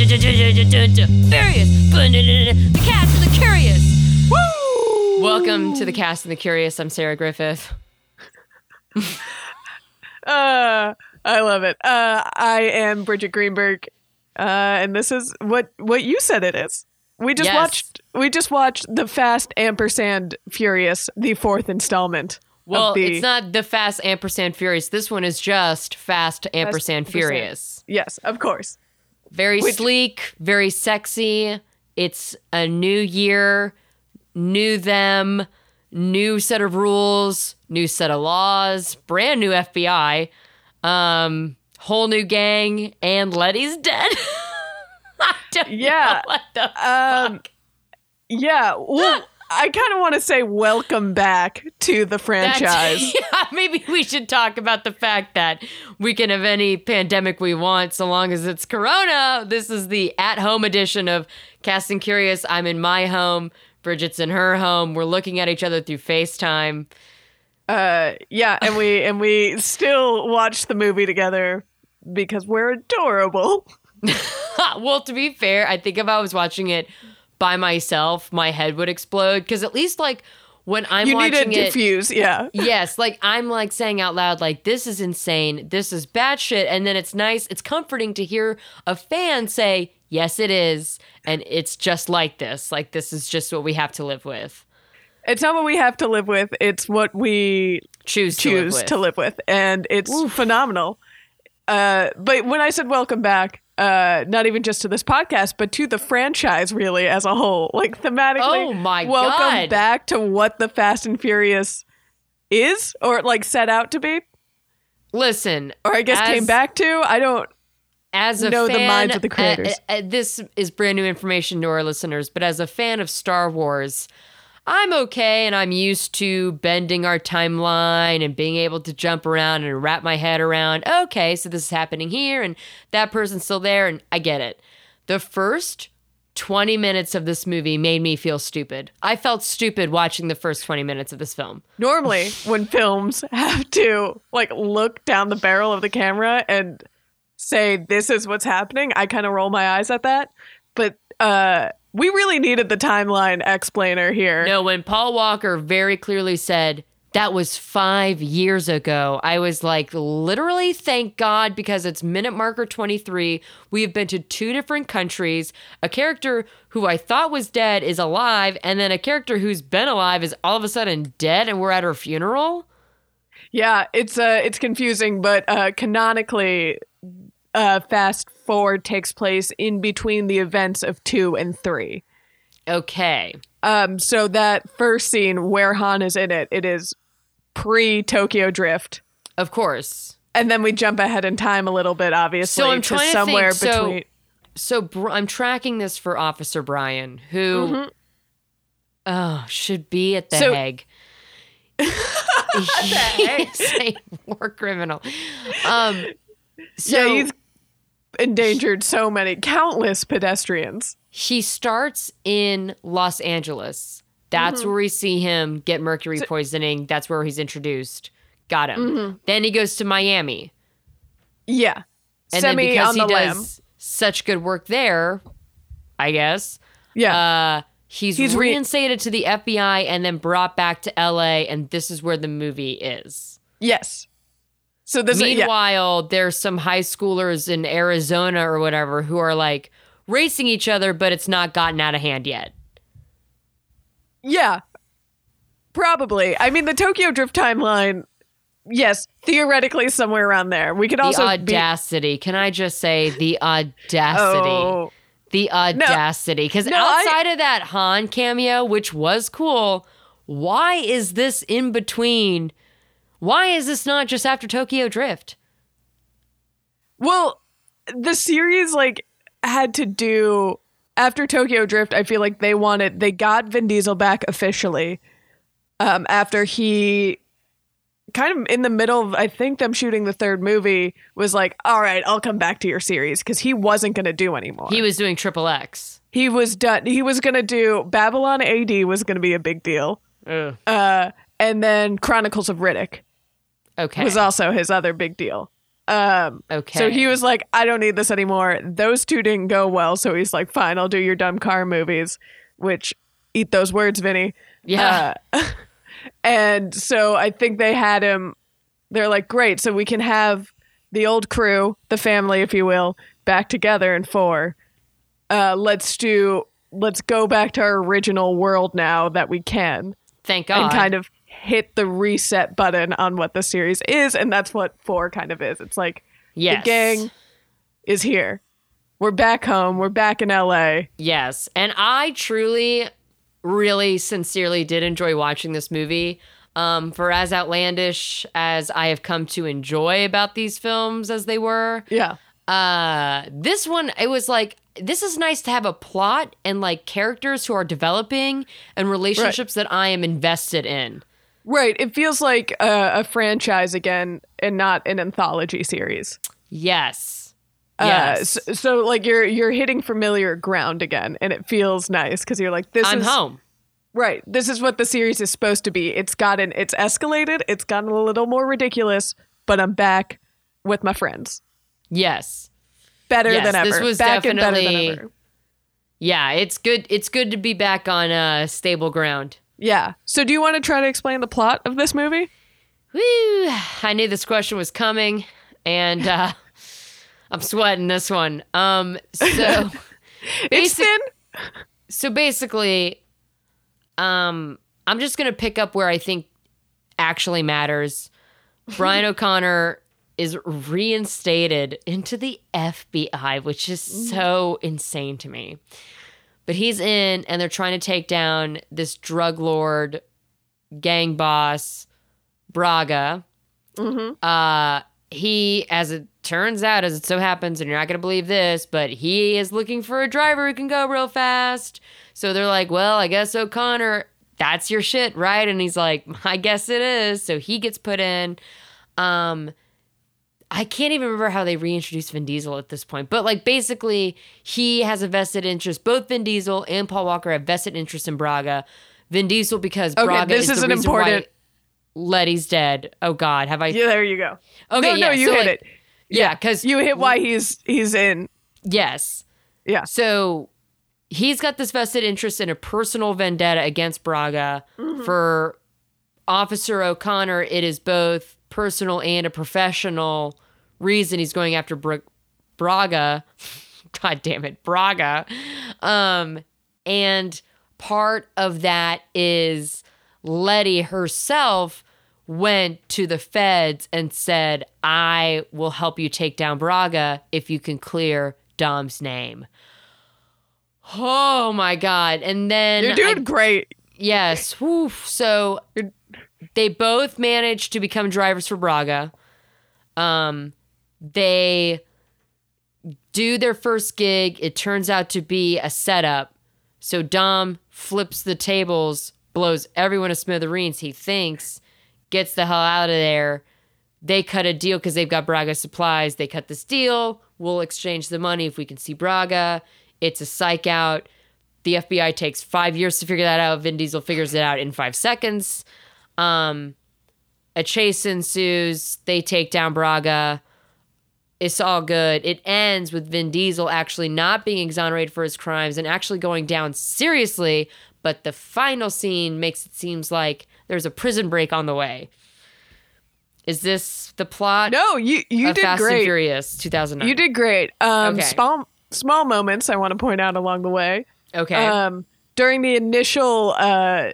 Furious. The Cast and the Curious. Woo! Welcome to the Cast and the Curious. I'm Sarah Griffith. Uh, I love it. Uh, I am Bridget Greenberg, uh, and this is what what you said it is. We just Yes. watched. We just watched the Fast Ampersand Furious, the fourth installment. Well, the, it's not the Fast Ampersand Furious. This one is just Fast Ampersand Ampersand. Furious. Yes, of course. Very Which- sleek, very sexy. It's a new year, new them, new set of rules, new set of laws, brand new FBI, um, whole new gang, and Letty's dead. I don't Yeah, know what the um, fuck. Yeah. Well, I kind of want to say welcome back to the franchise. yeah, maybe we should talk about the fact that we can have any pandemic we want so long as it's Corona. This is the at-home edition of Cast and Curious. I'm in my home. Bridget's in her home. We're looking at each other through FaceTime. Uh, yeah, and we and we still watch the movie together because we're adorable. well, to be fair, I think if I was watching it by myself, my head would explode. Because at least like when I'm you need to watching diffuse, yeah. yes, like I'm like saying out loud, like this is insane, this is bad shit, and then it's nice, it's comforting to hear a fan say, yes, it is, and it's just like this, like this is just what we have to live with, It's not what we have to live with. It's what we choose to live with. to live with, and it's phenomenal. Uh, but when I said welcome back, uh, not even just to this podcast, but to the franchise, really as a whole, like thematically. Oh my welcome God. back to what the Fast and Furious is, or like set out to be, Listen, or I guess as- came back to. I don't. as a know the minds of the uh, creators. uh, uh, this is brand new information to our listeners, but as a fan of Star Wars, I'm okay and I'm used to bending our timeline and being able to jump around and wrap my head around, okay, so this is happening here and that person's still there and I get it. The first 20 minutes of this movie made me feel stupid. I felt stupid watching the first 20 minutes of this film. Normally, when films have to like look down the barrel of the camera and say this is what's happening, I kind of roll my eyes at that. But uh, we really needed the timeline explainer here. No, when Paul Walker very clearly said that was five years ago, I was like, literally, thank God, because it's minute marker 23. We have been to two different countries. A character who I thought was dead is alive, and then a character who's been alive is all of a sudden dead, and we're at her funeral. Yeah, it's uh, it's confusing, but uh, canonically, uh, Fast Forward takes place in between the events of two and three. Okay. Um, so that first scene where Han is in it, it is pre Tokyo Drift. Of course. And then we jump ahead in time a little bit, obviously, So I'm trying to somewhere think, so- between. So Br- I'm tracking this for Officer Brian, who oh should be at the So- Hague. He's a war criminal. Um, so yeah, he's endangered so many, countless pedestrians. he starts in Los Angeles. That's Mm-hmm. where we see him get mercury poisoning. That's where he's introduced. Got him. Mm-hmm. Then he goes to Miami. Yeah, And semi then because he the does lam. such good work there, I guess, Yeah, uh, he's, He's re- reinstated to the FBI and then brought back to LA, and this is where the movie is. yes. So this, yeah, Meanwhile, there's some high schoolers in Arizona or whatever who are like racing each other, but it's not gotten out of hand yet. yeah, probably. I mean, the Tokyo Drift timeline. Yes, theoretically somewhere around there. We could The also be. audacity. Can I just say the audacity? Oh, The audacity. Because No, I- outside of that Han cameo, which was cool, why is this in between? Why is this not just after Tokyo Drift? Well, the series like had to do after Tokyo Drift. I feel like they wanted they got Vin Diesel back officially um, after he kind of in the middle of I think them shooting the third movie was like, all right, I'll come back to your series because he wasn't going to do anymore. He was doing Triple X. he was done. He was going to do Babylon AD was going to be a big deal, uh, and then Chronicles of Riddick Okay. was also his other big deal. Um, Okay. So he was like, I don't need this anymore. Those two didn't go well. So he's like, fine, I'll do your dumb car movies, which eat those words, Vinny. Yeah. Uh, and so I think they had him, they're like, great. So we can have the old crew, the family, if you will, back together in four. Uh, let's do, let's go back to our original world now that we can Thank God. and kind of hit the reset button on what the series is. And that's what four kind of is. It's like, yes. the gang is here. We're back home. We're back in LA. Yes. And I truly, really, sincerely did enjoy watching this movie. Um, for as outlandish as I have come to enjoy about these films as they were, Yeah. uh, this one, it was like, this is nice to have a plot and like characters who are developing and relationships that I am invested in. Right. It feels like a, a franchise again and not an anthology series. Yes. Uh, Yes. so, so like you're you're hitting familiar ground again and it feels nice because you're like this I'm is home. right this is what the series is supposed to be it's gotten it's escalated it's gotten a little more ridiculous but i'm back with my friends Yes. better Yes, than ever this was back and better definitely- than ever Yeah, it's good. It's good to be back on uh, stable ground. Yeah so do you want to try to explain the plot of this movie Woo! I knew this question was coming, and uh, I'm sweating this one. Um, so, it's thin so basically, um, I'm just gonna pick up where I think actually matters. Brian O'Connor is reinstated into the FBI, which is so insane to me. But he's in, and they're trying to take down this drug lord, gang boss, Braga. Uh, he, as it turns out, as it so happens, and you're not going to believe this, but he is looking for a driver who can go real fast. So they're like, well, I guess O'Connor, that's your shit, right? And he's like, I guess it is. So he gets put in. Um, I can't even remember how they reintroduced Vin Diesel at this point, but like basically, he has a vested interest. Both Vin Diesel and Paul Walker have vested interest in Braga. Vin Diesel because Okay, Braga this is, is the an important- Letty's dead. Oh God, have I? yeah there you go Okay, no no you so, hit like- it Yeah, because you hit why he's he's in yes. yeah So he's got this vested interest in a personal vendetta against Braga. Mm-hmm. For Officer O'Connor, it is both personal and a professional reason he's going after Bra- Braga. God damn it, Braga. Um, and part of that is Letty herself went to the feds and said, I will help you take down Braga if you can clear Dom's name. Oh my God. And then you're doing I- great Yes. Woof. So they both managed to become drivers for Braga. Um, they do their first gig. It turns out to be a setup. So Dom flips the tables, blows everyone to smithereens. He thinks, gets the hell out of there. They cut a deal because they've got Braga supplies. They cut this deal. We'll exchange the money if we can see Braga. It's a psych out. The FBI takes five years to figure that out. Vin Diesel figures it out in five seconds. Um, a chase ensues. They take down Braga. It's all good. It ends with Vin Diesel actually not being exonerated for his crimes and actually going down seriously. But the final scene makes it seems like there's a prison break on the way. Is this the plot no you you of did Fast and great Furious 2009? You did great. Um, Okay. Small small moments I want to point out along the way. Okay. Um, during the initial uh,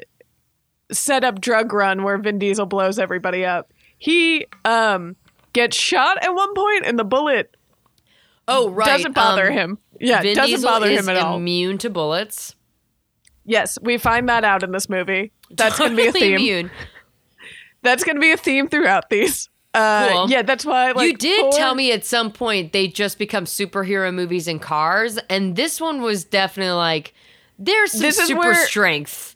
setup drug run where Vin Diesel blows everybody up, he um, gets shot at one point, and the bullet oh, right. doesn't bother Um, him. Yeah, Vin doesn't Diesel bother him at all. immune to bullets. Yes, we find that out in this movie. That's going to be a theme. immune. That's to be a theme throughout these. Uh, Cool. Yeah, that's why. Like, you did tell me at some point they just become superhero movies in cars, and this one was definitely like there's some This is super where- strength.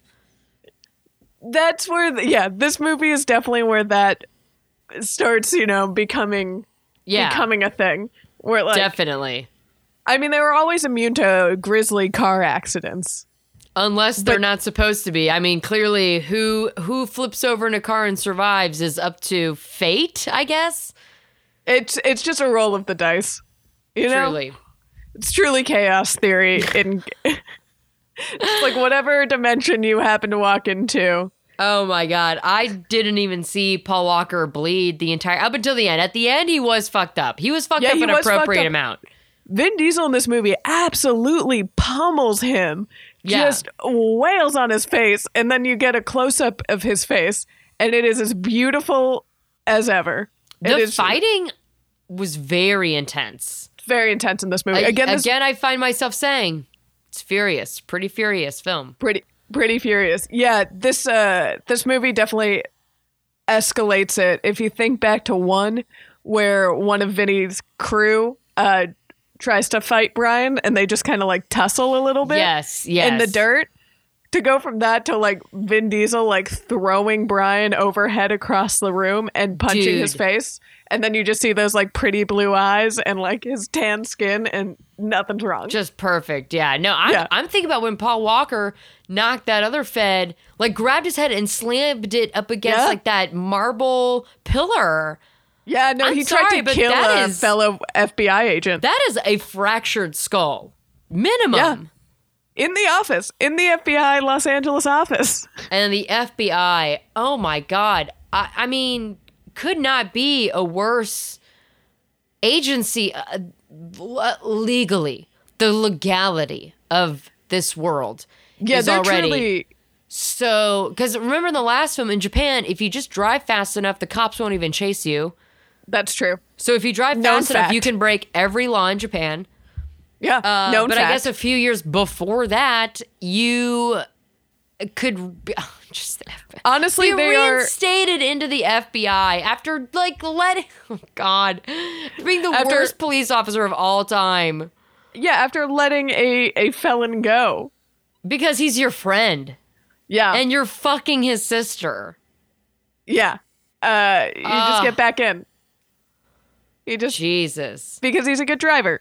That's where. The, yeah, this movie is definitely where that starts. You know, becoming Yeah, becoming a thing. Where like, definitely. I mean, they were always immune to grisly car accidents. Unless they're But- not supposed to be. I mean, clearly, who who flips over in a car and survives is up to fate, I guess. It's it's just a roll of the dice. You know, Truly. it's truly chaos theory. In it's like whatever dimension you happen to walk into. Oh my god. I didn't even see Paul Walker bleed the entire up until the end. At the end he was fucked up. He was fucked Yeah, up an appropriate amount. Vin Diesel in this movie absolutely pummels him, Yeah. just wails on his face, and then you get a close up of his face, and it is as beautiful as ever. The is fighting was very intense. very intense in this movie. I- again, this again, I find myself saying it's furious, pretty furious film. pretty pretty furious. Yeah, this uh this movie definitely escalates it. If you think back to one where one of Vinny's crew uh tries to fight Brian and they just kind of like tussle a little bit Yes, yes. in the dirt. To go from that to like Vin Diesel like throwing Brian overhead across the room and punching his face. And then you just see those like pretty blue eyes and like his tan skin and nothing's wrong. Just perfect. Yeah. No, I'm, Yeah. I'm thinking about when Paul Walker knocked that other Fed, like grabbed his head and slammed it up against Yeah. like that marble pillar. Yeah, no, I'm he tried to kill that a is- fellow FBI agent That is a fractured skull. Minimum. in the office, in the FBI Los Angeles office. And the FBI, oh my God. I, I mean, could not be a worse agency uh, legally. The legality of this world Yeah, is already truly. so. Because remember in the last film in Japan, if you just drive fast enough, the cops won't even chase you. That's true. So if you drive Known fast enough, you can break every law in Japan. Yeah, Uh, but fact. I guess a few years before that, you could be, just Honestly, be they are. reinstated into the FBI after like letting oh god being the After- worst police officer of all time Yeah, after letting a a felon go. because he's your friend Yeah, and you're fucking his sister. yeah. Uh, you just get back in. He just Jesus. because he's a good driver.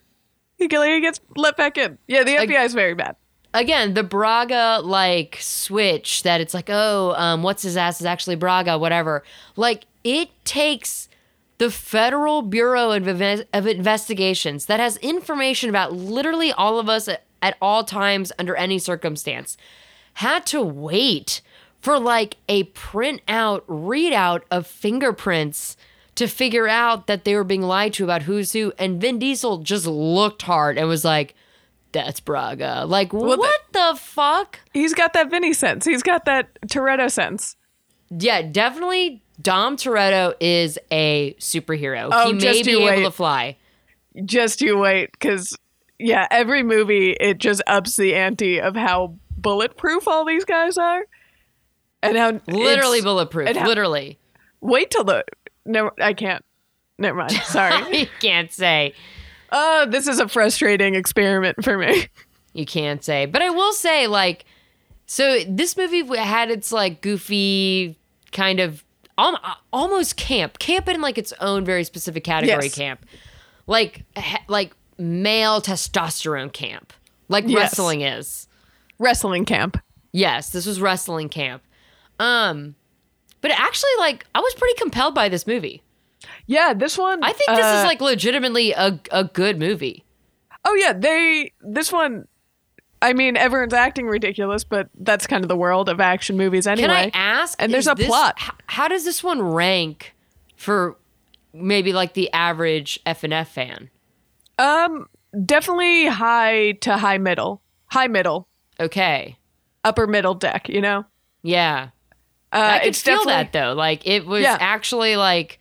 He, he gets let back in. Yeah, the FBI is very bad. Again, the Braga like switch that it's like, oh, um, what's his ass is actually Braga, whatever. Like it takes the Federal Bureau of, Inve- of Investigations that has information about literally all of us at, at all times under any circumstance had to wait for like a printout readout of fingerprints to figure out that they were being lied to about who's who. And Vin Diesel just looked hard and was like, that's Braga. Like, what the fuck? He's got that Vinny sense. He's got that Toretto sense. Yeah, definitely. Dom Toretto is a superhero. Oh, he may be you able to fly. Just you wait, because yeah, every movie it just ups the ante of how bulletproof all these guys are, and how Literally bulletproof. how- literally. Wait till the no, I can't. Never mind. Sorry. you can't say. Oh, this is a frustrating experiment for me. You can't say. But I will say, like, so this movie had its, like, goofy kind of almost camp. Camp in, like, its own very specific category Yes. camp. Like, like male testosterone camp. Like Yes. wrestling is. Wrestling camp. Yes, this was wrestling camp. Um, but actually, like, I was pretty compelled by this movie. Yeah, this one. I think this uh, is like legitimately a a good movie. Oh yeah, they. This one. I mean, everyone's acting ridiculous, but that's kind of the world of action movies anyway. Can I ask? And there's a this- plot. How does this one rank for maybe like the average F and F fan? Um, definitely high to high middle, high middle, Okay, upper middle deck. You know, yeah, uh, I could it's feel that though. Like it was Yeah. actually like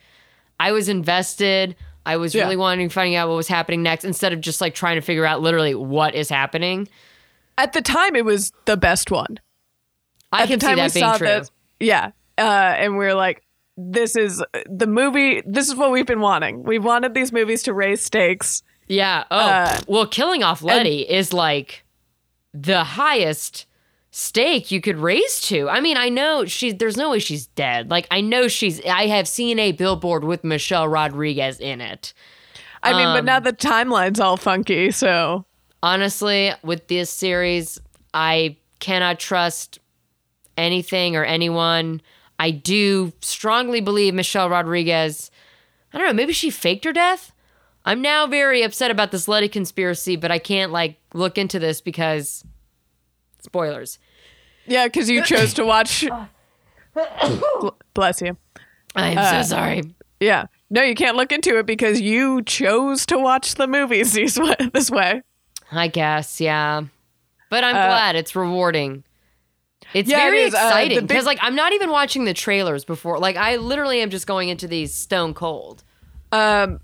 I was invested. I was Yeah. really wanting to find out what was happening next instead of just like trying to figure out literally what is happening. At the time, it was the best one. I At can the see time we that being saw true. this, yeah, uh, and we are like, this is the movie. This is what we've been wanting. We've wanted these movies to raise stakes. Yeah. Oh, Uh, well, killing off Letty is like the highest stake you could raise to. I mean, I know she. There's no way she's dead. Like I know she's. I have seen a billboard with Michelle Rodriguez in it. I mean, but Um, now the timeline's all funky. So Honestly, with this series, I cannot trust anything or anyone. I do strongly believe Michelle Rodriguez I don't know, maybe she faked her death? I'm now very upset about this Letty conspiracy, but I can't like look into this because spoilers. Yeah, because you chose to watch. Bless you. I'm Uh, so sorry. Yeah. No, you can't look into it because you chose to watch the movies this way. This way. I guess, yeah. But I'm Uh, glad it's rewarding. It's Yeah, it very is. Uh, exciting big- because, like, I'm not even watching the trailers before. Like, I literally am just going into these stone cold. Um,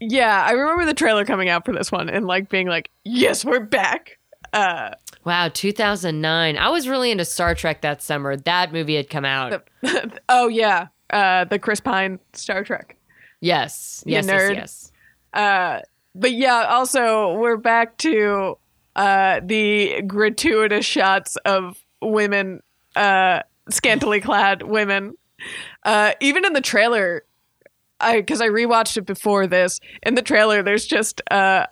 yeah, I remember the trailer coming out for this one and like being like, "Yes, we're back." Uh, Wow, 2009. I was really into Star Trek that summer. That movie had come out. oh yeah, uh, the Chris Pine Star Trek. yes, You yes, yes, yes. Uh, but yeah, also we're back to uh, the gratuitous shots of women, uh, scantily clad women. Uh, even in the trailer, I because I rewatched it before this. In the trailer, there's just uh,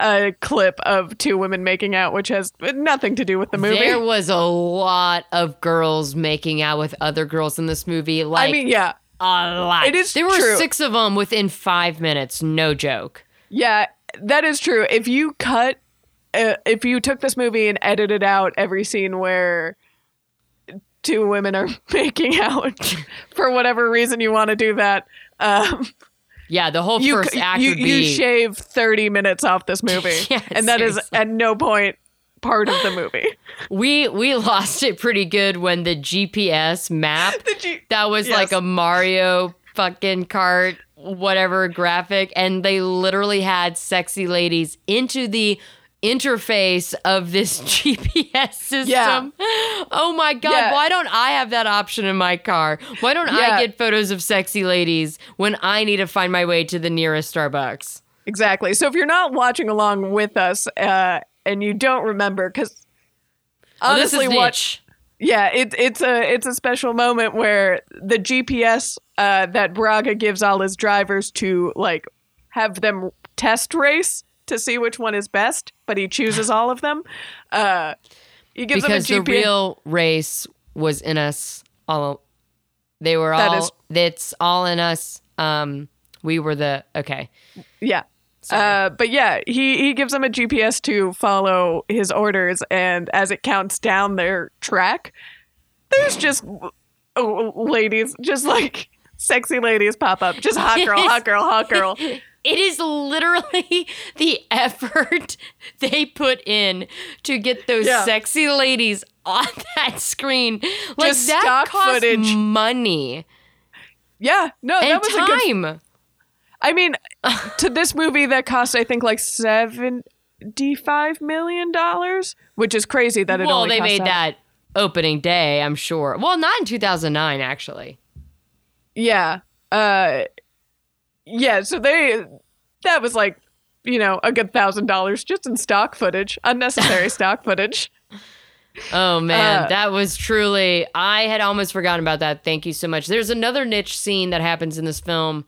a clip of two women making out, which has nothing to do with the movie. There was a lot of girls making out with other girls in this movie. Like, I mean, yeah, a lot. it is There were true. six of them within five minutes. No joke. yeah, that is true. If you cut, uh, if you took this movie and edited out every scene where two women are making out for whatever reason you want to do that, um, Yeah, the whole you first act you, would you shave thirty minutes off this movie, Yeah, and that is seriously. at no point part of the movie. we we lost it pretty good when the GPS map The G- that was Yes. like a Mario fucking Kart whatever graphic and they literally had sexy ladies into the interface of this GPS system. Yeah. Oh my god, Yeah. why don't I have that option in my car? Why don't Yeah. I get photos of sexy ladies when I need to find my way to the nearest Starbucks? Exactly. So if you're not watching along with us uh, and you don't remember, because Oh, honestly, niche. Yeah, it's it's a it's a special moment where the GPS uh, that Braga gives all his drivers to like have them test race to see which one is best, but he chooses all of them. Uh, he gives because them a the real race was in us all they were all is- it's all in us um we were the okay yeah. Uh, but yeah, he, he gives them a GPS to follow his orders, and as it counts down their track, there's just ladies, just like sexy ladies pop up, just hot girl, hot girl, hot girl. it is literally the effort they put in to get those Yeah. sexy ladies on that screen. Like Just that stock cost footage. money. Yeah, no, and that was a good time. I mean, to this movie that cost I think like seventy-five million dollars, which is crazy that it well only they made that. opening day i'm sure. Well not in 2009 actually. Yeah, uh, yeah. So they that was like you know a good thousand dollars just in stock footage, unnecessary stock footage. Oh man, Uh, that was truly. I had almost forgotten about that. Thank you so much. There's another niche scene that happens in this film.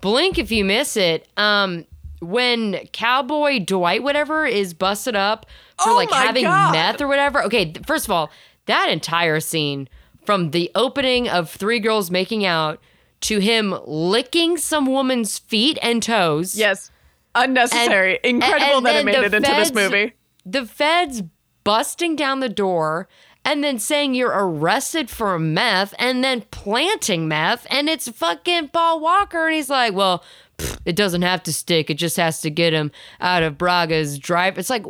Blink if you miss it. Um, when Cowboy Dwight, whatever, is busted up for Oh like having God. meth or whatever. Okay, th- first of all, that entire scene from the opening of three girls making out to him licking some woman's feet and toes. Yes, unnecessary. Incredible and that it made it into this movie. the feds busting down the door and then saying you're arrested for meth and then planting meth and it's fucking Paul Walker and he's like, well, it doesn't have to stick. It just has to get him out of Braga's drive. It's like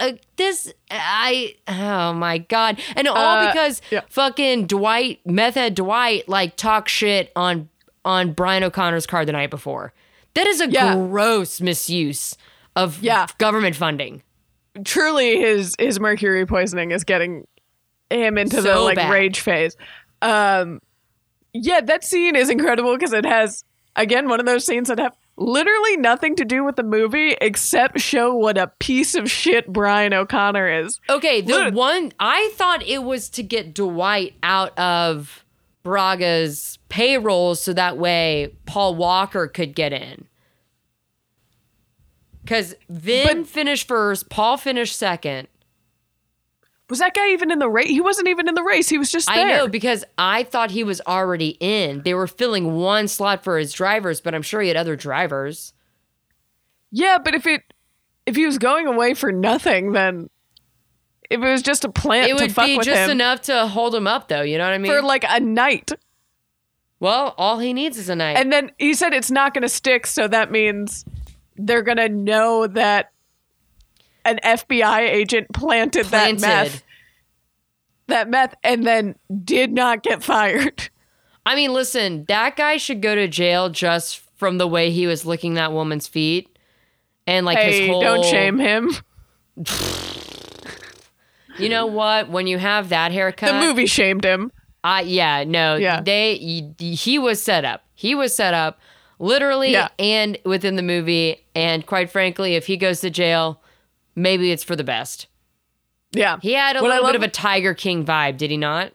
uh, this. I oh my god, and all Uh, because yeah. fucking Dwight, meth head Dwight, like talk shit on on Brian O'Connor's car the night before. That is a Yeah. gross misuse of Yeah. government funding. Truly, his his mercury poisoning is getting him into the like bad. rage phase. Um, yeah, that scene is incredible because it has again one of those scenes that have literally nothing to do with the movie except show what a piece of shit Brian O'Connor is. Okay, the Lit- one I thought it was to get Dwight out of Braga's payroll so that way Paul Walker could get in. Cuz Vin But- finished first, Paul finished second. Was that guy even in the race? He wasn't even in the race. He was just there. I know because I thought he was already in. They were filling one slot for his drivers, but I'm sure he had other drivers. Yeah, but if it if he was going away for nothing, then if it was just a plant It to would be just enough to hold him up, though. You know what I mean? for like a night, well, all he needs is a night. and then he said it's not going to stick, so that means they're going to know that an FBI agent planted, Planted. that meth, that meth, and then did not get fired. I mean, listen, that guy should go to jail just from the way he was licking that woman's feet. And like hey, his whole don't shame him. You know what? When you have that haircut, The movie shamed him. Uh, yeah, no, Yeah. they he, he was set up. He was set up literally Yeah. and within the movie. And quite frankly, if he goes to jail, maybe it's for the best. Yeah, He had a What little bit of a Tiger King vibe, did he not?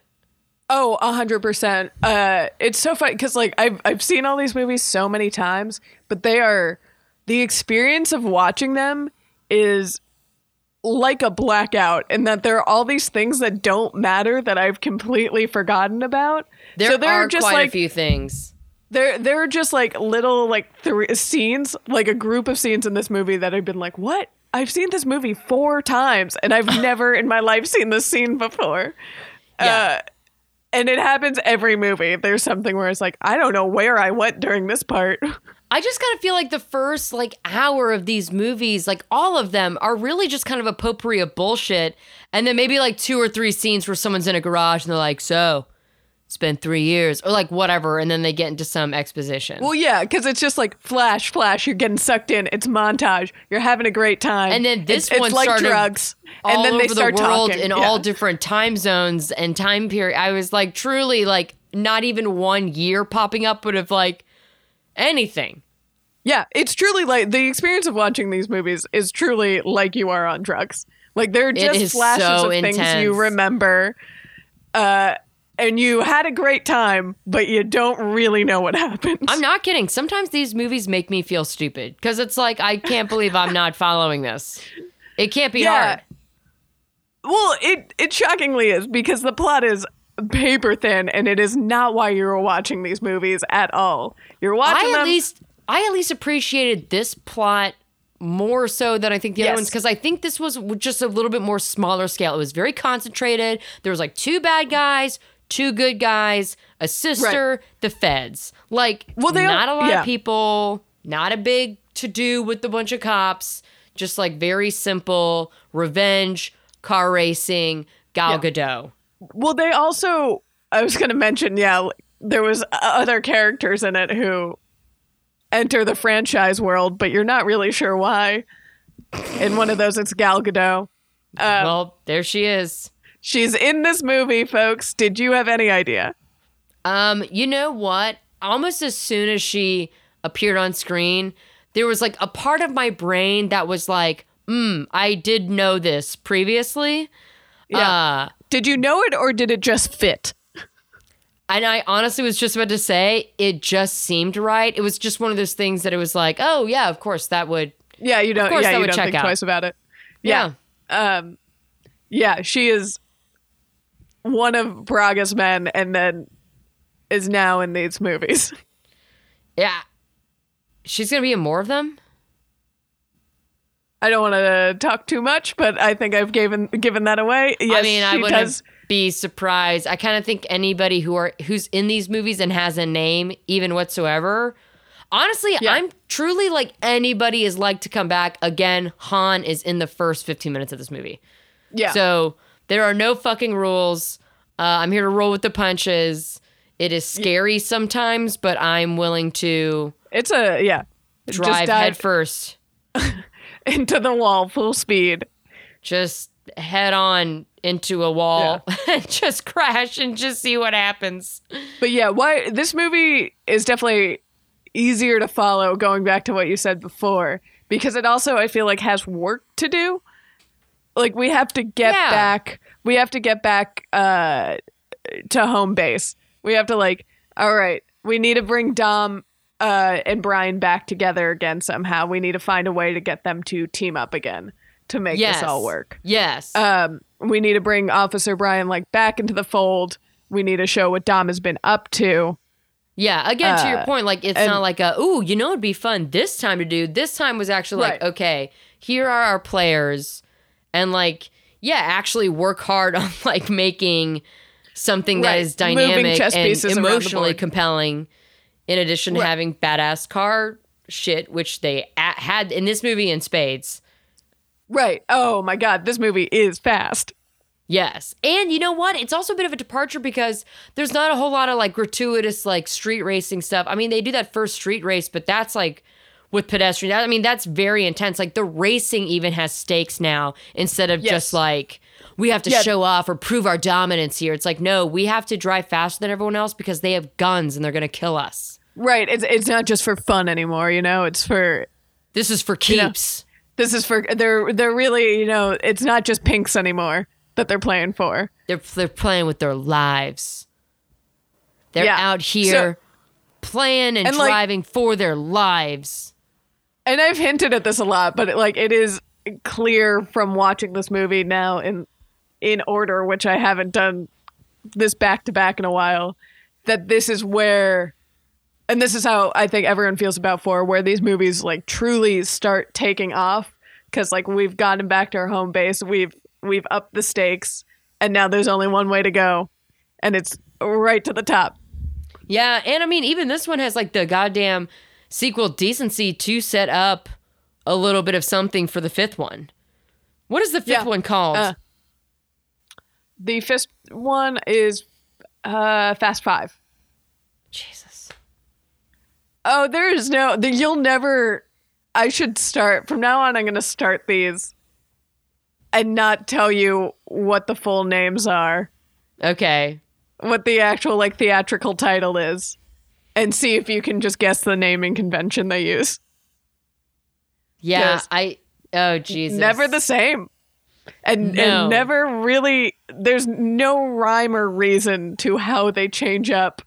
Oh, a hundred percent. Uh, it's so funny because like I've I've seen all these movies so many times, but they are the experience of watching them is like a blackout, and that there are all these things that don't matter that I've completely forgotten about. There so there are are just quite like a few things. there there are just like little like three scenes, like a group of scenes in this movie that I've been like, what? I've seen this movie four times, and I've never in my life seen this scene before. Yeah. Uh, and it happens every movie. There's something where it's like, I don't know where I went during this part. I just kind of feel like the first like hour of these movies, like all of them, are really just kind of a potpourri of bullshit. And then maybe like two or three scenes where someone's in a garage and they're like, "So, it's been three years," or like whatever, and then they get into some exposition. well, yeah, because it's just like flash, flash. You're getting sucked in. It's montage. You're having a great time. And then this it's, one it's like drugs. and then they start the world talking. in Yeah. all different time zones and time period. I was like, truly, like not even one year popping up would have like anything. Yeah, it's truly like the experience of watching these movies is truly like you are on drugs. Like they're just flashes so of things you remember, uh, and you had a great time, but you don't really know what happened. I'm not kidding. Sometimes these movies make me feel stupid because it's like I can't believe I'm not following this. It can't be Yeah. hard. well, it it shockingly is because the plot is paper thin, and it is not why you're watching these movies at all. You're watching I at least I at least appreciated this plot more so than I think the Yes. other ones because I think this was just a little bit more smaller scale. It was very concentrated. There was like two bad guys, two good guys, a sister, the feds. Like Well, they not all- a lot yeah. of people, not a big to do with a bunch of cops. Just like very simple revenge, car racing, Gal Yeah. Gadot. Well, they also. I was going to mention, yeah, there was other characters in it who enter the franchise world, but you're not really sure why. In one of those, it's Gal Gadot. Uh, well, there she is. She's in this movie, folks. Did you have any idea? Um, you know what? Almost as soon as she appeared on screen, there was like a part of my brain that was like, hmm, I did know this previously. Yeah. Uh, Did you know it, or did it just fit? and I honestly was just about to say it just seemed right. It was just one of those things that it was like, oh yeah, of course that would Yeah, you don't. course Yeah, that you would don't check think out. twice about it. yeah. Um, yeah, she is one of Braga's men, and then is now in these movies. Yeah. She's gonna be in more of them? I don't want to talk too much, but I think I've given given that away. Yes, I mean, I wouldn't does. be surprised. I kind of think anybody who are who's in these movies and has a name, even whatsoever. Honestly, Yeah. I'm truly like anybody is like to come back again. Han is in the first 15 minutes of this movie, Yeah, so there are no fucking rules. Uh, I'm here to roll with the punches. It is scary sometimes, but I'm willing to it's a yeah. drive Just head first. into the wall full speed. Just head on into a wall and just crash and just see what happens. But yeah, why this movie is definitely easier to follow going back to what you said before because it also I feel like has work to do. Like we have to get Yeah. back we have to get back uh to home base. We have to like all right, we need to bring Dom uh and Brian back together again somehow. We need to find a way to get them to team up again to make yes. this all work. Yes. Um, we need to bring Officer Brian like back into the fold. We need to show what Dom has been up to. Yeah, again to your Uh, point, like it's and- not like a ooh, you know it'd be fun this time to do. This time was actually like, Right. okay, here are our players and like yeah, actually work hard on like making something that Right. is Moving dynamic and pieces around the emotionally compelling in addition to Right. having badass car shit which they a- had in this movie in spades. Right. Oh my God, this movie is fast. Yes. And you know what? It's also a bit of a departure because there's not a whole lot of like gratuitous like street racing stuff. I mean, they do that first street race, but that's like with pedestrians. I mean, that's very intense. Like the racing even has stakes now instead of Yes. just like we have to Yeah. show off or prove our dominance here. It's like, no, we have to drive faster than everyone else because they have guns and they're going to kill us. Right. It's it's not just for fun anymore. You know, it's for This is for know, keeps. this is for they're they're really you know it's not just pinks anymore that they're playing for. They're they're playing with their lives. They're Yeah. out here playing and, And, like- driving for their lives. And I've hinted at this a lot, but it, like it is clear from watching this movie now in in order, which I haven't done this back to back in a while, that this is where and this is how I think everyone feels about four, where these movies like truly start taking off. Cause like we've gotten back to our home base, we've we've upped the stakes, and now there's only one way to go. And it's right to the top. Yeah, and I mean, even this one has like the goddamn sequel decency to set up a little bit of something for the fifth one. What is the fifth Yeah. one called? Uh, The fifth one is uh Fast Five. Jesus. Oh, there is no. The, you'll never. I should start from now on. I'm going to start these, and not tell you what the full names are, Okay. what the actual like theatrical title is, and see if you can just guess the naming convention they use. Yeah, Yes. I. Oh Jesus. Never the same, and No. and never really. There's no rhyme or reason to how they change up.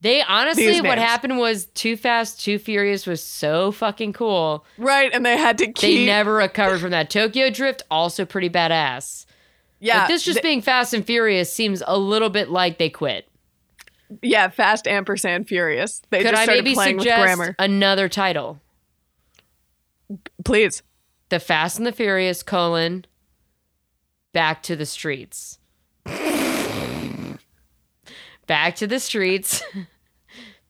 They honestly, what happened was Too Fast, Too Furious was so fucking cool. Right, and they had to They never recovered from that. Tokyo Drift also pretty badass. yeah, but this just th- being Fast and Furious seems a little bit like they quit. Yeah, fast ampersand furious. They Could just I started maybe playing with suggest grammar. another title? Please. The Fast and the Furious colon Back to the Streets. Back to the streets.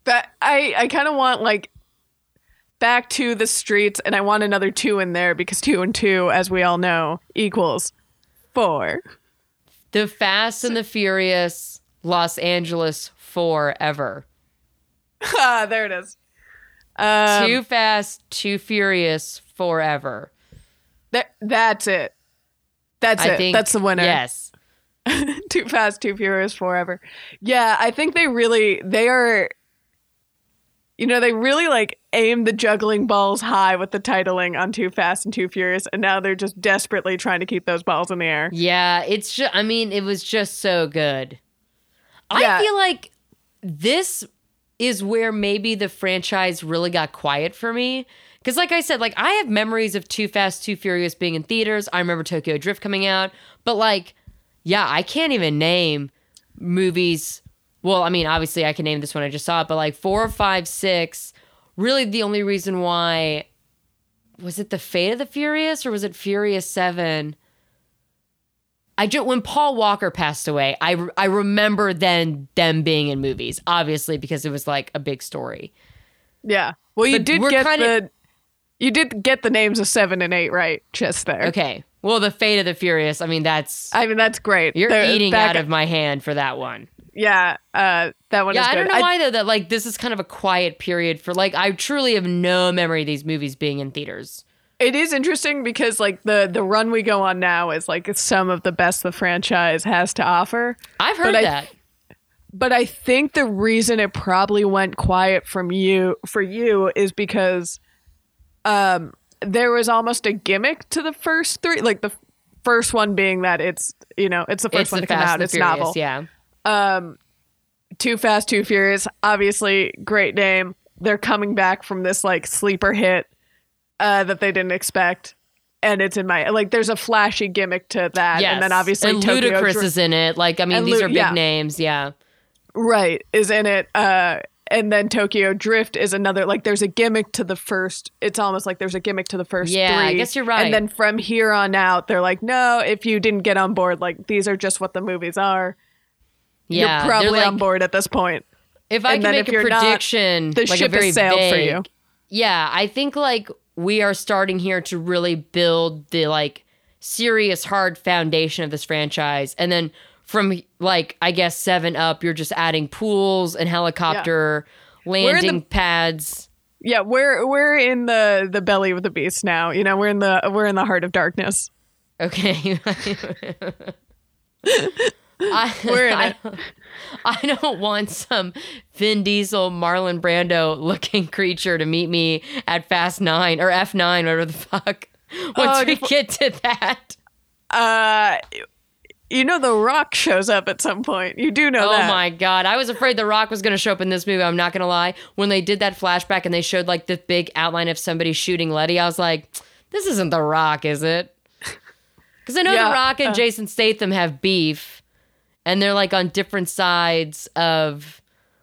But I, I kind of want like back to the streets, and I want another two in there because two and two, as we all know, equals four. The Fast and the Furious Los Angeles forever. ah, there it is. Um, too fast, too furious forever. that, that's it. That's I it. think that's the winner. Yes. too fast, too furious, forever. Yeah, I think they really they are. You know, they really like aim the juggling balls high with the titling on Too Fast and Too Furious, and now they're just desperately trying to keep those balls in the air. Yeah, it's just I mean, it was just so good. Yeah. I feel like this is where maybe the franchise really got quiet for me. Cause like I said, like I have memories of Too Fast, Too Furious being in theaters. I remember Tokyo Drift coming out. But like, yeah, I can't even name movies. Well, I mean, obviously I can name this one I just saw but like four, five, six. Really the only reason why was it the Fate of the Furious or was it Furious Seven? I just when Paul Walker passed away, I I remember then them being in movies, obviously because it was like a big story. Yeah. Well, you But did get the you did get the names of seven and eight right just there. Okay, well, the Fate of the Furious. I mean, that's I mean that's great. you're They're eating out of my hand for that one. yeah. Uh, that one Yeah, is I don't know why though. That like this is kind of a quiet period for like I truly have no memory of these movies being in theaters. It is interesting because like the the run we go on now is like some of the best the franchise has to offer. I've heard But I- that. But I think the reason it probably went quiet from you for you is because um there was almost a gimmick to the first three, like the first one being that it's you know it's the first it's one the to come out, it's Furious. novel. Yeah. Too Fast, Too Furious, obviously great name. They're coming back from this like sleeper hit uh, that they didn't expect. and it's in my like. There's a flashy gimmick to that, Yes. and then obviously and Tokyo Ludacris is in it. Like, I mean, these Lu- are big yeah. names. Yeah. right is in it. Uh, and then Tokyo Drift is another like. There's a gimmick to the first. It's almost like there's a gimmick to the first. Yeah, I guess you're right. And then from here on out, they're like, no, if you didn't get on board, like these are just what the movies are. Yeah. you're probably like, on board at this point. If I and can make a you're not, prediction, The like a ship very has sailed for you. Yeah, I think like we are starting here to really build the like serious hard foundation of this franchise. And then from like I guess 7 up you're just adding pools and helicopter the- landing pads. Yeah, we're we're in the the belly of the beast now. You know, we're in the we're in the heart of darkness. Okay. I, We're in I, it. I don't want some Vin Diesel, Marlon Brando looking creature to meet me at Fast Nine or F Nine, whatever the fuck. Once Oh, we get to that. Uh you know the rock shows up at some point. You do know that. Oh that. my god. I was afraid The Rock was gonna show up in this movie. I'm not gonna lie. When they did that flashback and they showed like the big outline of somebody shooting Letty, I was like, this isn't The Rock, is it? Because I know Yeah, The Rock and uh. Jason Statham have beef and they're like on different sides of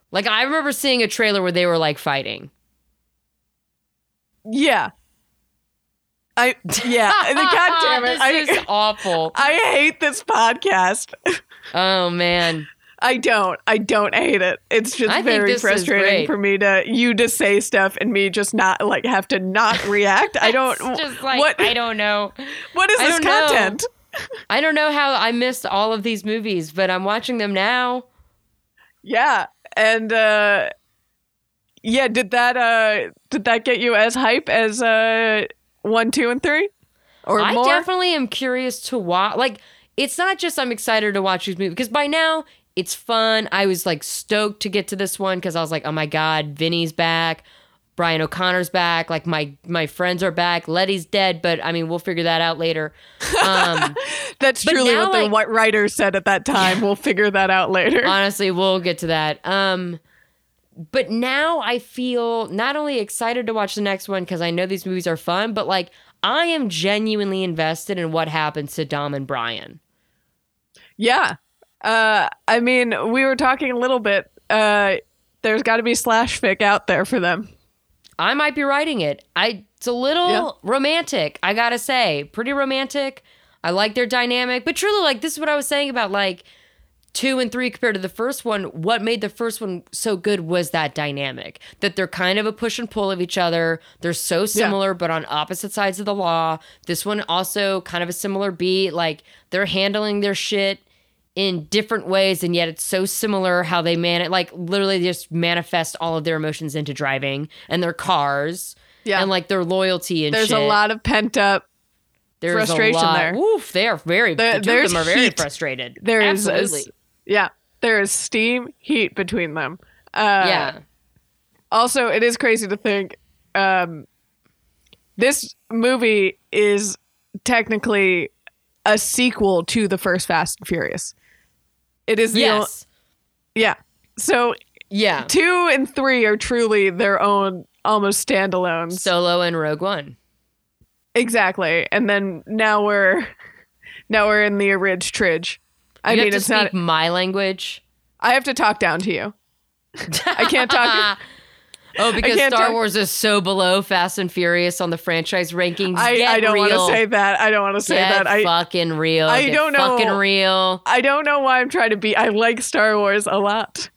like I remember seeing a trailer where they were like fighting. Yeah. I yeah. God damn it. this I is awful. I hate this podcast. Oh man. I don't. I don't hate it. It's just I very frustrating for me to you to say stuff and me just not like have to not react. I don't. It's just like what I don't know. what is I this don't know. I don't know how I missed all of these movies, but I'm watching them now. Yeah, and uh yeah, did that uh did that get you as hype as uh one, two, and three, or I more? definitely am curious to watch. Like, it's not just I'm excited to watch these movies because by now it's fun. I was like stoked to get to this one because I was like, oh my god, Vinny's back, Brian O'Connor's back, like my my friends are back. Letty's dead, but I mean we'll figure that out later. Um, That's truly now, what the like- white writers said at that time. We'll figure that out later. honestly, we'll get to that. Um, but now I feel not only excited to watch the next one because I know these movies are fun, but like I am genuinely invested in what happens to Dom and Brian. yeah, uh, I mean, we were talking a little bit. Uh, there's got to be slash fic out there for them. I might be writing it. I it's a little Yeah. romantic, I gotta say. Pretty romantic. I like their dynamic. But truly, like this is what I was saying about like two and three compared to the first one. What made the first one so good was that dynamic. That they're kind of a push and pull of each other. They're so similar, but on opposite sides of the law. This one also kind of a similar beat. Like they're handling their shit in different ways and yet it's so similar how they man like literally just manifest all of their emotions into driving and their cars Yeah. and like their loyalty and There's shit. a lot of pent up. There's frustration a lot. there. Oof, they are very There- the two of there's them are very heat. frustrated. There is, Absolutely. yeah, there is steam, heat between them. Uh, yeah. also it is crazy to think um, this movie is technically a sequel to the first Fast and Furious. It is the o- Yes. yeah. So yeah. two and three are truly their own almost standalones. Solo and Rogue One. exactly. And then now we're now we're in the Orig Tridge. I You mean have to it's speak not my language. I have to talk down to you. I can't talk Oh, because Star talk- Wars is so below Fast and Furious on the franchise rankings. I, I don't want to say that. I don't want to say Get that. I fucking real. I Get don't know. Fucking real. I don't know why I'm trying to be. I like Star Wars a lot.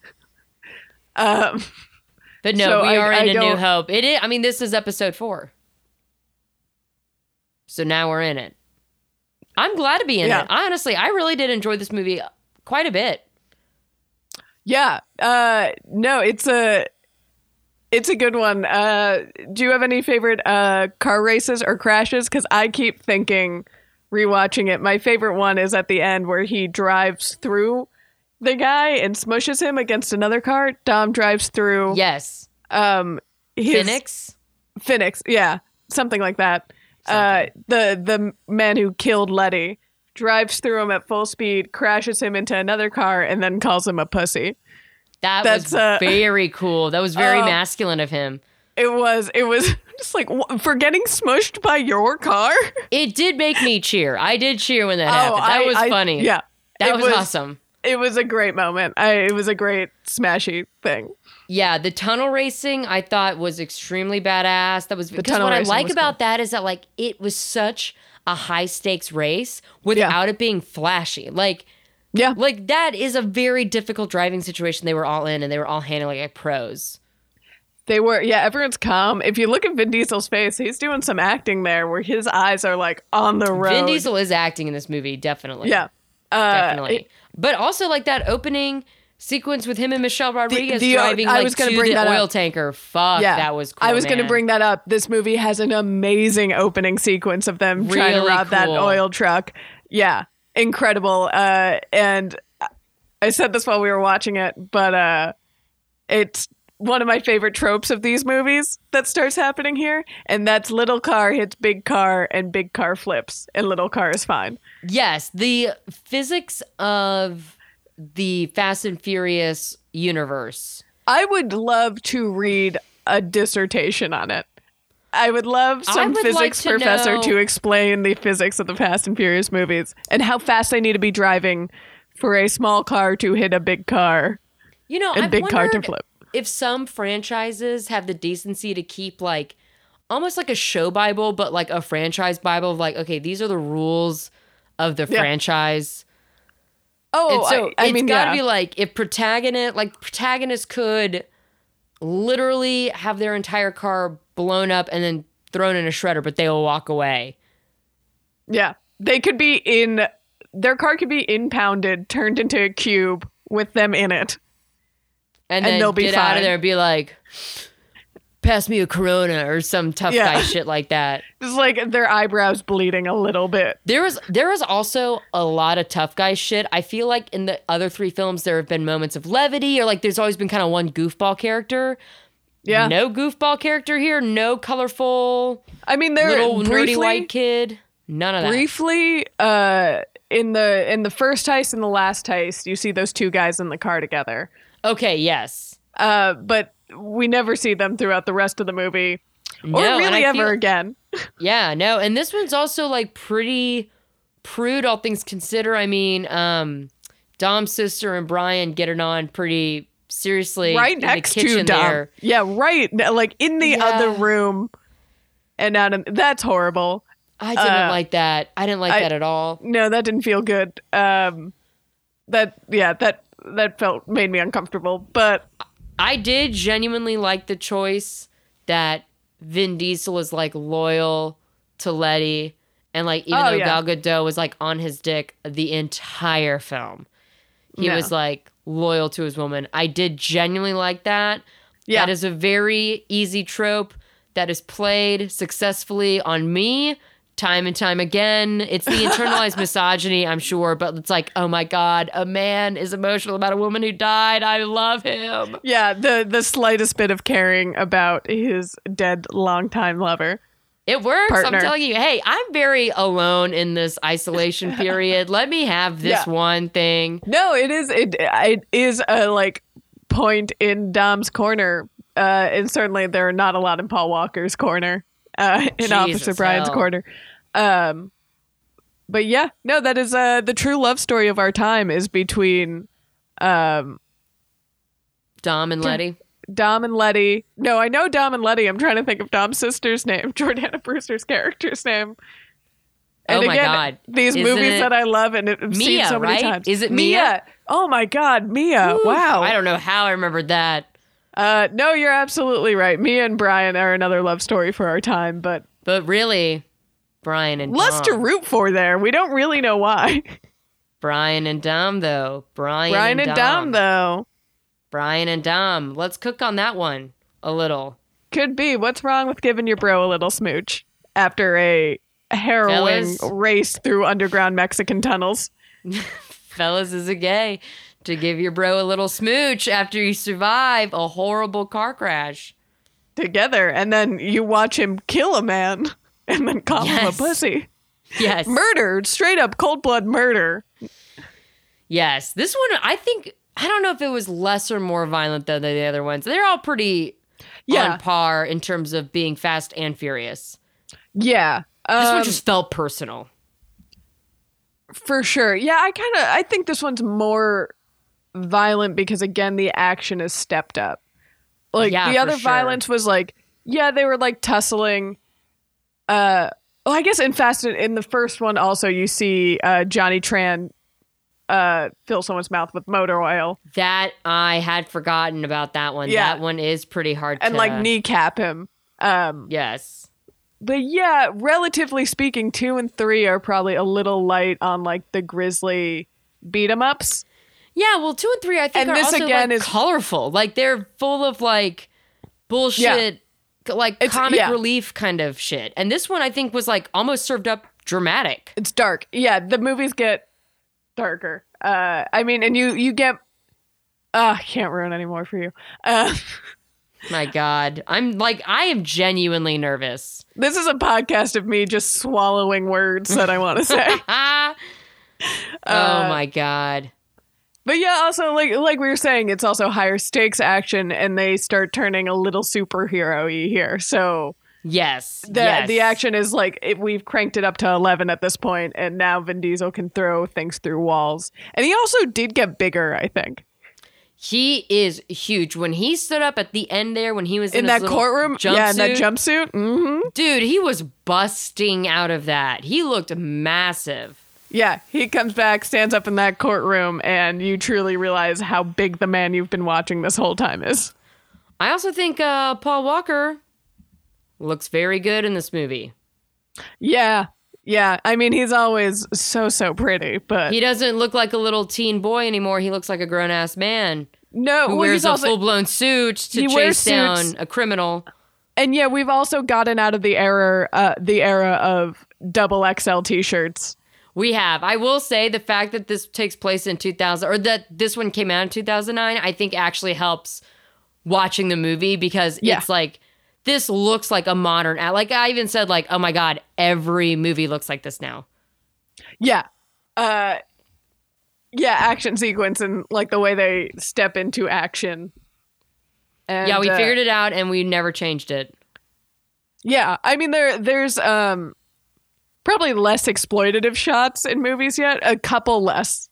Um, But no, So we are I in a New Hope. It is. I mean, this is episode four. So now we're in it. I'm glad to be in Yeah. it. Honestly, I really did enjoy this movie quite a bit. yeah. Uh, no, it's a it's a good one. Uh, do you have any favorite uh, car races or crashes? Because I keep thinking, rewatching it, my favorite one is at the end where he drives through the guy and smushes him against another car. Dom drives through. Yes. Um, his, Phoenix. Phoenix, yeah, something like that. Uh, the the man who killed Letty drives through him at full speed, crashes him into another car, and then calls him a pussy. That That's, was uh, very cool. That was very Oh. masculine of him. It was it was Just like wh- for getting smushed by your car. It did make me cheer. I did cheer when that happened. That Oh, I- was I- funny. Yeah, That it was, awesome. It was a great moment. I, it was a great smashy thing. Yeah, the tunnel racing I thought was extremely badass. That was because what I like was about that is that like it was such a high stakes race without it being flashy. Like Yeah, like that is a very difficult driving situation they were all in and they were all handling like pros. they were. Yeah, everyone's calm. If you look at Vin Diesel's face, he's doing some acting there where his eyes are like on the road. Vin Diesel is acting in this movie, definitely. Yeah, uh, Definitely. it- but also like that opening sequence with him and Michelle Rodriguez the- uh, driving I like was gonna to bring the that oil up. tanker. Fuck, yeah, that was cool. I was going to bring that up. This movie has an amazing opening sequence of them trying to Really rob that oil truck. Yeah, incredible. Uh, and I said this while we were watching it, but uh, it's one of my favorite tropes of these movies that starts happening here, and that's little car hits big car, and big car flips, and little car is fine. Yes, the physics of the Fast and Furious universe. I would love to read a dissertation on it. I would love some would physics like to professor know- to explain the physics of the Fast and Furious movies and how fast they need to be driving for a small car to hit a big car You know, and I've big car to flip. if some franchises have the decency to keep like almost like a show bible, but like a franchise bible of like, okay, these are the rules of the Yeah. franchise. Oh, and so I, I it's mean, got to yeah. be like if protagonist, like protagonist could literally have their entire car blown up and then thrown in a shredder, but they will walk away. yeah, they could be in their car could be impounded, turned into a cube with them in it. and, And then they'll be get out fine. of there and be like, "Pass me a Corona" or some tough Yeah. guy shit like that. It's like their eyebrows bleeding a little bit. There was there was also a lot of tough guy shit. I feel like in the other three films there have been moments of levity or like there's always been kind of one goofball character. Yeah, No goofball character here. No colorful I mean, they're little briefly, nerdy white kid. None of that. briefly uh in the in the first heist and the last heist you see those two guys in the car together Okay. Yes. uh but we never see them throughout the rest of the movie or No, really ever feel- again Yeah, no, and this one's also like pretty prude, all things consider. I mean, um, Dom's sister and Brian get it on pretty seriously right in the next to Dom there. yeah right like in the Yeah. other room and in, that's horrible I didn't Uh, like that. I didn't like I- that at all. no that didn't feel good um that yeah that that felt made me uncomfortable but I did genuinely like the choice that Vin Diesel was like loyal to Letty, and like even Oh, though yeah. Gal Gadot was like on his dick the entire film, he Yeah. was like loyal to his woman. I did genuinely like that. Yeah. That is a very easy trope that is played successfully on me time and time again. It's the internalized misogyny, I'm sure, but it's like, oh my God, a man is emotional about a woman who died. I love him. yeah the the slightest bit of caring about his dead longtime lover It works. Partner. I'm telling you. Hey, I'm very alone in this isolation period. Let me have this Yeah. one thing. No, it is it it is a like point in Dom's corner. Uh and certainly there are not a lot in Paul Walker's corner. Uh in Officer Brian's hell. corner. Um but yeah, no, that is uh the true love story of our time is between um Dom and Letty. Dom and Letty. No, I know Dom and Letty. I'm trying to think of Dom's sister's name, Jordana Brewster's character's name. Oh my God. These Isn't movies it that I love and have seen so many right? times. Is it Mia? Oh my God, Mia! wow. I don't know how I remembered that. Uh, no, you're absolutely right. Mia and Brian are another love story for our time, but But really, Brian and less Dom. to root for there. We don't really know why. Brian and Dom, though. Brian, Brian and Dom, though, Brian and Dom. Let's cook on that one a little. could be. What's wrong with giving your bro a little smooch after a harrowing Fellas? race through underground Mexican tunnels? Fellas, is it gay to give your bro a little smooch after you survive a horrible car crash? together and then you watch him kill a man and then call him a Yes. pussy. Yes. Murdered, straight up cold blood murder. Yes, this one I think I don't know if it was less or more violent than the other ones. They're all pretty. Yeah. on par in terms of being fast and furious. Yeah. This Um, one just felt personal. For sure. Yeah, I kind of I think this one's more violent because again the action is stepped up. Like Yeah, the other sure. violence was like yeah, they were like tussling uh well, I guess in Fast and in the first one also you see uh Johnny Tran uh fill someone's mouth with motor oil That I had forgotten about that one. Yeah. That one is pretty hard and to like kneecap him. Um Yes. but yeah, relatively speaking 2 and 3 are probably a little light on like the grisly beat 'em ups. Yeah, well, two and three I think And are this also again like, is- colorful. Like they're full of like bullshit, c- like It's- comic yeah. relief kind of shit. And this one I think was like almost served up dramatic. It's dark. Yeah, the movies get darker. Uh, I mean, and you you get. Uh, I can't ruin any more for you. Uh, My God, I'm like I am genuinely nervous. this is a podcast of me just swallowing words that I want to say. Ah. Uh, oh my God. But yeah, also like like we were saying, it's also higher stakes action, and they start turning a little superhero-y here. So Yes. the yes. the action is like it, we've cranked it up to eleven at this point, and now Vin Diesel can throw things through walls, and he also did get bigger. I think He is huge. When he stood up at the end there, when he was in, in that courtroom, yeah, in that jumpsuit, jumpsuit. hmm dude, he was busting out of that. He looked massive. Yeah, he comes back, stands up in that courtroom, and you truly realize how big the man you've been watching this whole time is. I also think uh, Paul Walker looks very good in this movie. Yeah, yeah. I mean, he's always so so pretty, but He doesn't look like a little teen boy anymore. He looks like a grown ass man no, who well, wears a also, full blown suit to chase down a criminal. and yeah, we've also gotten out of the era, uh, the era of double XL t-shirts. We have. I will say the fact that this takes place in 2000 or that this one came out in 2009, I think actually helps watching the movie because Yeah. it's like this looks like a modern like I even said like oh my god every movie looks like this now. Yeah, uh, yeah, action sequence and like the way they step into action. And, yeah, we uh, figured it out and we never changed it. Yeah, I mean there there's um probably less exploitative shots in movies yet. A couple less.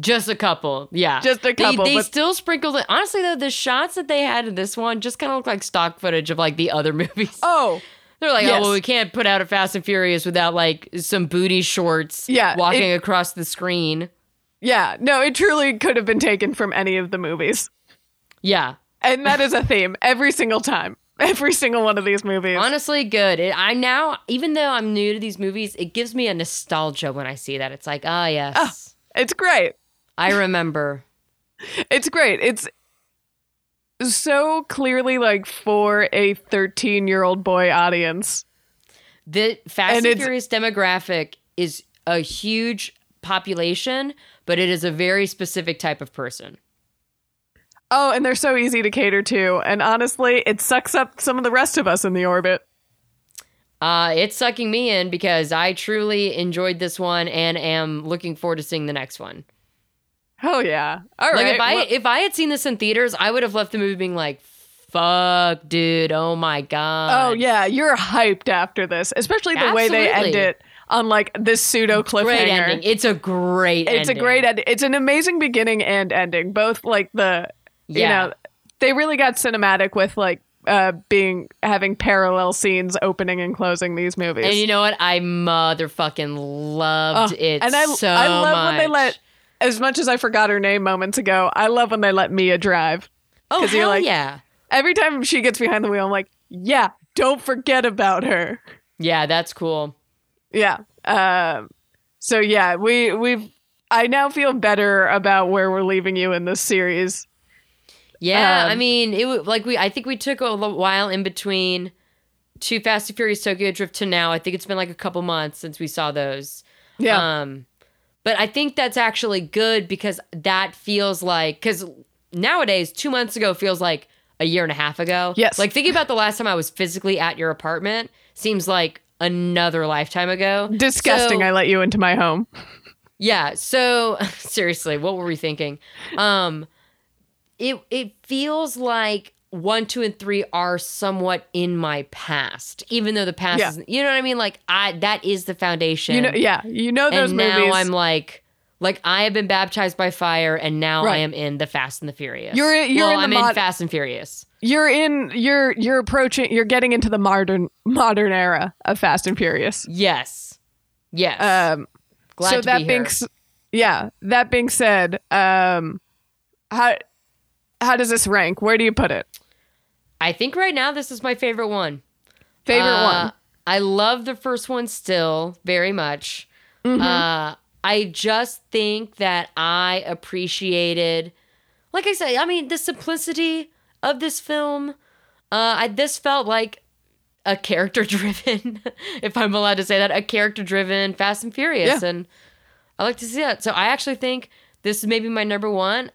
Just a couple, yeah. Just a They- couple, They, but- still sprinkled it. Honestly, though, the shots that they had in this one just kind of look like stock footage of like the other movies. Oh, They're like, oh, yes. oh well, we can't put out a Fast and Furious without like some booty shorts. Yeah, walking it- across the screen. yeah. No, it truly could have been taken from any of the movies. Yeah, And that is a theme every single time. Every single one of these movies. honestly, good. It, I now, even though I'm new to these movies, it gives me a nostalgia when I see that. It's like, ah, yes, It's great. I remember. It's great. It's so clearly like for a 13 year old boy audience. The Fast And and, Furious demographic is a huge population, but it is a very specific type of person. Oh, and they're so easy to cater to. And honestly, it sucks up some of the rest of us in the orbit. Uh, it's sucking me in because I truly enjoyed this one and am looking forward to seeing the next one. Hell yeah. All right. Like if I well- if I had seen this in theaters, I would have left the movie being like, "Fuck, dude! Oh my god!" Oh yeah, you're hyped after this, especially the way they end it on like this pseudo cliffhanger. great ending. It's a great. It's ending. a great end. It's an amazing beginning and ending. Both like the you Yeah. know they really got cinematic with like uh being having parallel scenes opening and closing these movies. And you know what? I motherfucking loved Oh, it and I so I love when they much. let as much as I forgot her name moments ago, I love when they let Mia drive. Oh hell like- yeah, Every time she gets behind the wheel, I'm like, yeah, don't forget about her. yeah, that's cool. Yeah. Um. So yeah, we we've. I now feel better about where we're leaving you in this series. Yeah, I Um, mean, it wa- like we. I think we took a little while in between two Fast and Furious Tokyo Drift to now. I think it's been like a couple months since we saw those. Yeah. Um, but I think that's actually good because that feels like because nowadays two months ago feels like a year and a half ago. Yes. Like thinking about the last time I was physically at your apartment seems like another lifetime ago. Disgusting. So- I let you into my home. yeah. So seriously, what were we thinking? Um, it it feels like one, two, and three are somewhat in my past, even though the past Yeah. isn't. You know what I mean? Like I, that is the foundation. You know, yeah, you know those and movies. now I'm like, like I have been baptized by fire, and now I am in the Fast and the Furious. You're in- you're well, in the I'm mod- in Fast and Furious. you're in you're you're approaching you're getting into the modern modern era of Fast and Furious. Yes, yes. Um Glad so to that be being yeah, that being said, um how how does this rank? Where do you put it? I think right now this is my favorite one. Favorite Uh, one. I love the first one still very much. Mm-hmm. Uh, I just think that I appreciated, like I said, I mean, the simplicity of this film. Uh, I, this felt like a character driven, if I'm allowed to say that, a character driven Fast and Furious. Yeah. And I like to see that. So I actually think this is maybe my number one.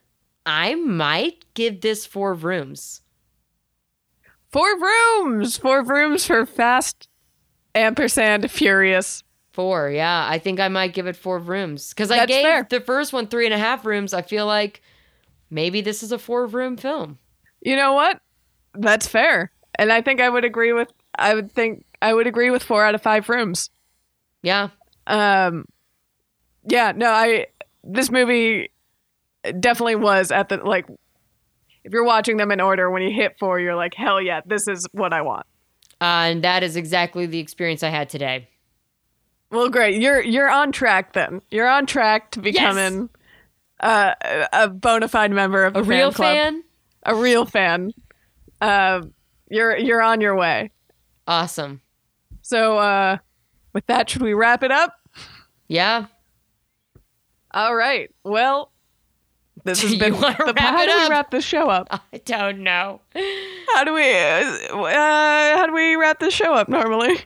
I might give this four rooms. Four rooms. Four rooms for Fast ampersand Furious. Four, yeah. I think I might give it four rooms because I That's gave fair. the first one three and a half rooms. I feel like maybe this is a four room film. You know what? That's fair. And I think I would agree with I would think I would agree with 4 out of 5 rooms. Yeah, Um yeah, no, I this movie definitely was at the like if you're watching them in order when you hit 4 you're like hell yeah, this is what I want. uh, and that is exactly the experience I had today. Well, great. You're you're on track then. You're on track to becoming uh, a bona fide member of the A real fan fan, A real fan. Um you're you're on your way. awesome. So uh with that should we wrap it up? Yeah, All right. Well, this has been. the, wrap how do we wrap this show up? I don't know. How do we? Uh, how do we wrap this show up normally?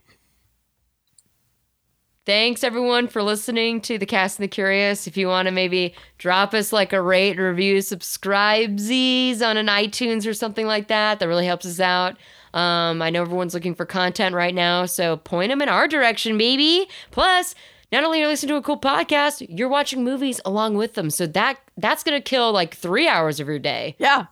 Thanks everyone for listening to the Cast and the Curious. If you want to maybe drop us like a rate, review, subscribesies on an iTunes or something like that, that really helps us out. Um, I know everyone's looking for content right now, so point them in our direction, baby. Plus, not only are you listening to a cool podcast, you're watching movies along with them, so that that's gonna kill like three hours of your day, Yeah,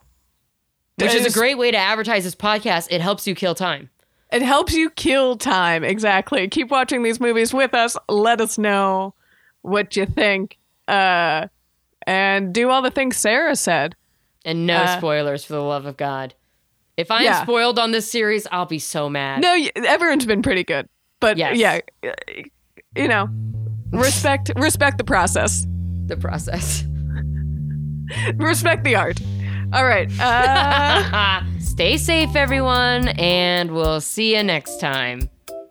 which is Is- a great way to advertise this podcast. It helps you kill time. it helps you kill time. Exactly. Keep watching these movies with us. Let us know what you think. Uh, and do all the things Sarah said. And no Uh, spoilers for the love of God. If I'm Yeah. spoiled on this series, I'll be so mad. No, everyone's been pretty good, but Yes. yeah, you know, respect respect the process, The process. respect the art. All right. Uh, Stay safe, everyone, and we'll see you next time.